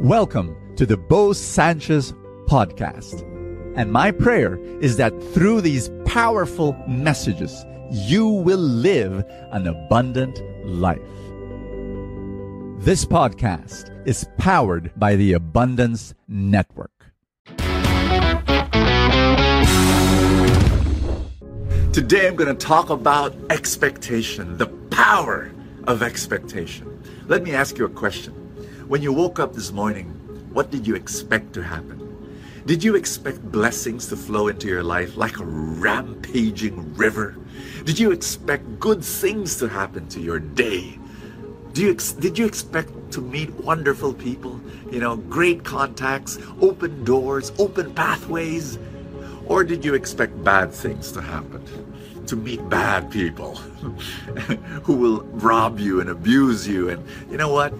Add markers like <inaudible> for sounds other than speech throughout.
Welcome to the Bo Sanchez podcast. And my prayer is that through these powerful messages, you will live an abundant life. This podcast is powered by the Abundance Network. Today I'm going to talk about expectation, the power of expectation. Let me ask you a question. When you woke up this morning, what did you expect to happen? Did you expect blessings to flow into your life like a rampaging river? Did you expect good things to happen to your day? Do you ex- did you expect to meet wonderful people? You know, great contacts, open doors, open pathways? Or did you expect bad things to happen? To meet bad people <laughs> who will rob you and abuse you. And you know what?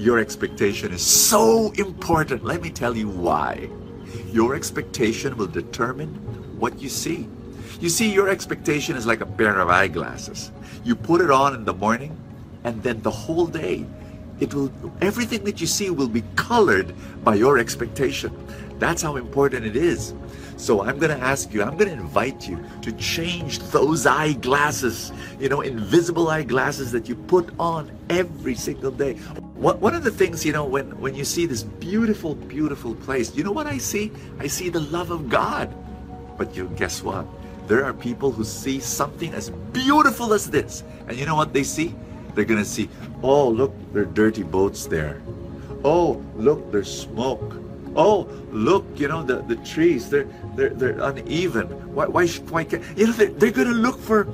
Your expectation is so important. Let me tell you why. Your expectation will determine what you see. You see, your expectation is like a pair of eyeglasses. You put it on in the morning, and then the whole day, it will everything that you see will be colored by your expectation. That's how important it is. So I'm going to ask you, I'm going to invite you to change those eyeglasses, you know, invisible eyeglasses that you put on every single day. One of the things, you know, when, when you see this beautiful, beautiful place, you know what I see? I see the love of God. But you guess what? There are people who see something as beautiful as this. And you know what they see? They're going to see, oh, look, there are dirty boats there. Oh, look, there's smoke. Oh, look, you know, the, the trees, they're, they're, they're uneven. Why, why, why can't, you know, they're, they're going to look for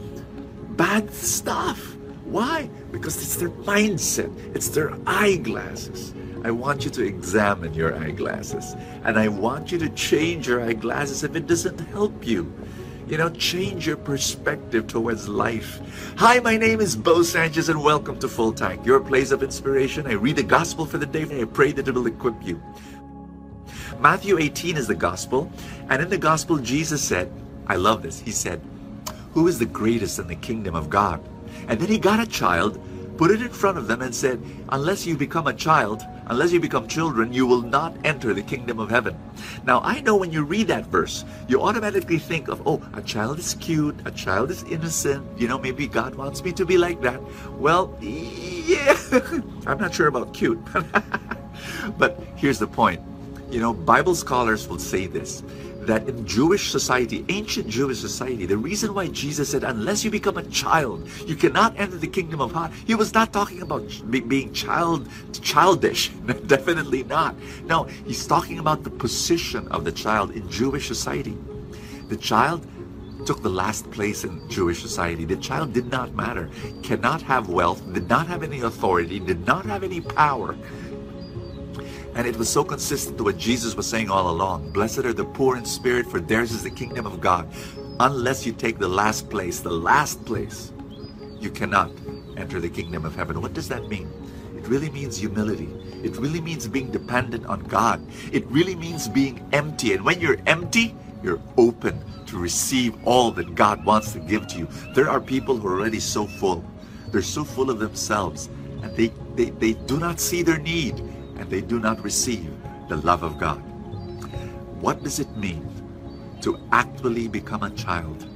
bad stuff. Why? Because it's their mindset, it's their eyeglasses. I want you to examine your eyeglasses. And I want you to change your eyeglasses if it doesn't help you. You know, change your perspective towards life. Hi, my name is Bo Sanchez, and welcome to Full Tank, your place of inspiration. I read the gospel for the day, and I pray that it will equip you. Matthew 18 is the gospel, and in the gospel, Jesus said, I love this. He said, Who is the greatest in the kingdom of God? And then he got a child, put it in front of them, and said, Unless you become a child, unless you become children, you will not enter the kingdom of heaven. Now, I know when you read that verse, you automatically think of, oh, a child is cute, a child is innocent, you know, maybe God wants me to be like that. Well, yeah, <laughs> I'm not sure about cute. <laughs> but here's the point. You know, Bible scholars will say this that in Jewish society, ancient Jewish society, the reason why Jesus said, unless you become a child, you cannot enter the kingdom of God, he was not talking about being child childish. <laughs> Definitely not. No, he's talking about the position of the child in Jewish society. The child took the last place in Jewish society. The child did not matter, cannot have wealth, did not have any authority, did not have any power. And it was so consistent to what Jesus was saying all along. Blessed are the poor in spirit, for theirs is the kingdom of God. Unless you take the last place, the last place, you cannot enter the kingdom of heaven. What does that mean? It really means humility. It really means being dependent on God. It really means being empty. And when you're empty, you're open to receive all that God wants to give to you. There are people who are already so full. They're so full of themselves and they, they, they do not see their need and they do not receive the love of God. What does it mean to actually become a child?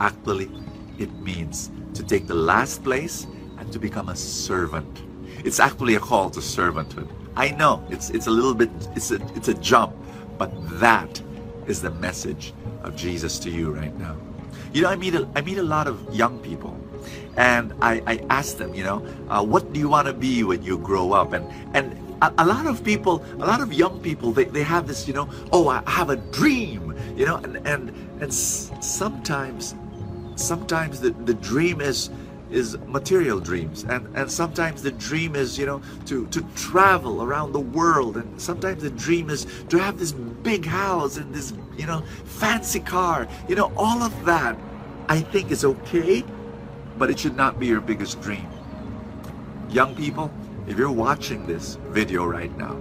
Actually, it means to take the last place and to become a servant. It's actually a call to servanthood. I know it's it's a little bit it's a it's a jump, but that is the message of Jesus to you right now. You know, I meet a, I meet a lot of young people, and I, I ask them, you know, uh, what do you want to be when you grow up? And and a, a, lot of people, a lot of young people, they, they have this, you know, oh, I have a dream, you know, and and and sometimes, sometimes the, the dream is is material dreams and and sometimes the dream is you know to to travel around the world and sometimes the dream is to have this big house and this you know fancy car you know all of that i think is okay but it should not be your biggest dream. Young people if you're watching this video right now,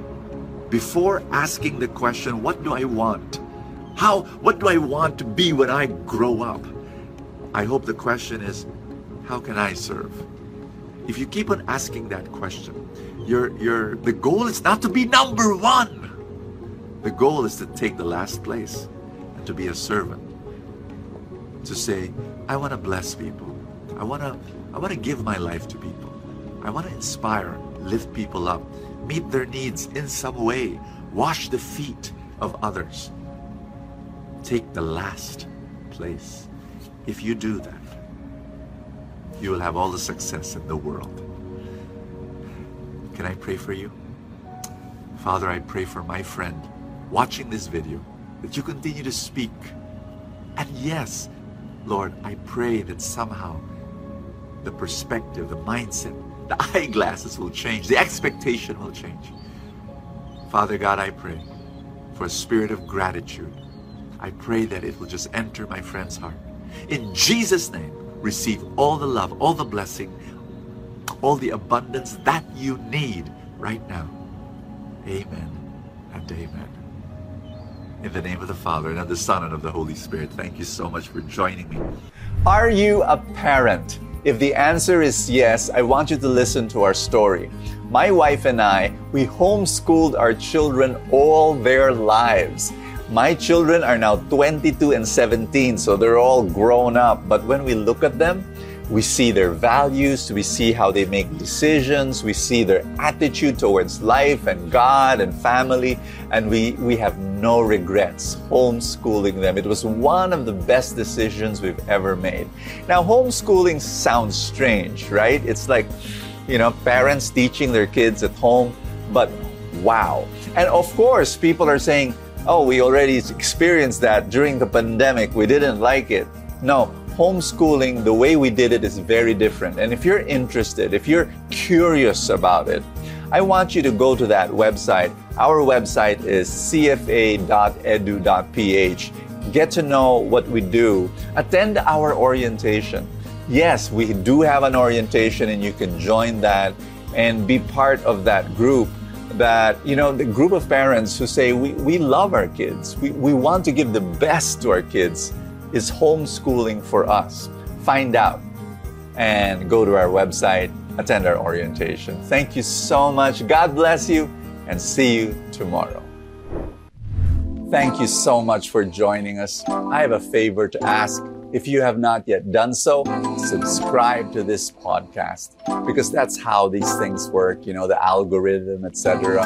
before asking the question, what do I want? How, what do I want to be when I grow up? I hope the question is, how can I serve? If you keep on asking that question, Your, your, the goal is not to be number one. The goal is to take the last place and to be a servant. To say, I want to bless people. I want to, I want to give my life to people. I want to inspire, lift people up, meet their needs in some way, wash the feet of others. Take the last place. If you do that, you will have all the success in the world. Can I pray for you? Father, I pray for my friend watching this video that you continue to speak. And yes, Lord, I pray that somehow the perspective, the mindset, the eyeglasses will change, the expectation will change. Father God, I pray for a spirit of gratitude. I pray that it will just enter my friend's heart. In Jesus' name, receive all the love, all the blessing, all the abundance that you need right now. Amen and amen. In the name of the Father, and of the Son, and of the Holy Spirit, thank you so much for joining me. Are you a parent? If the answer is yes, I want you to listen to our story. My wife and I, we homeschooled our children all their lives. My children are now 22 and 17, so they're all grown up. But when we look at them, we see their values, we see how they make decisions, we see their attitude towards life and God and family, and we, we have no regrets homeschooling them. It was one of the best decisions we've ever made. Now, homeschooling sounds strange, right? It's like, you know, parents teaching their kids at home, but wow. And of course, people are saying, oh, we already experienced that during the pandemic. We didn't like it. No, homeschooling, the way we did it is very different. And if you're interested, if you're curious about it, I want you to go to that website. Our website is cfa.edu.ph. Get to know what we do. Attend our orientation. Yes, we do have an orientation, and you can join that and be part of that group that you know the group of parents who say we, we love our kids we, we want to give the best to our kids is homeschooling for us find out and go to our website attend our orientation thank you so much god bless you and see you tomorrow. Thank you so much for joining us. I have a favor to ask. If you have not yet done so, subscribe to this podcast because that's how these things work, you know, the algorithm, etc.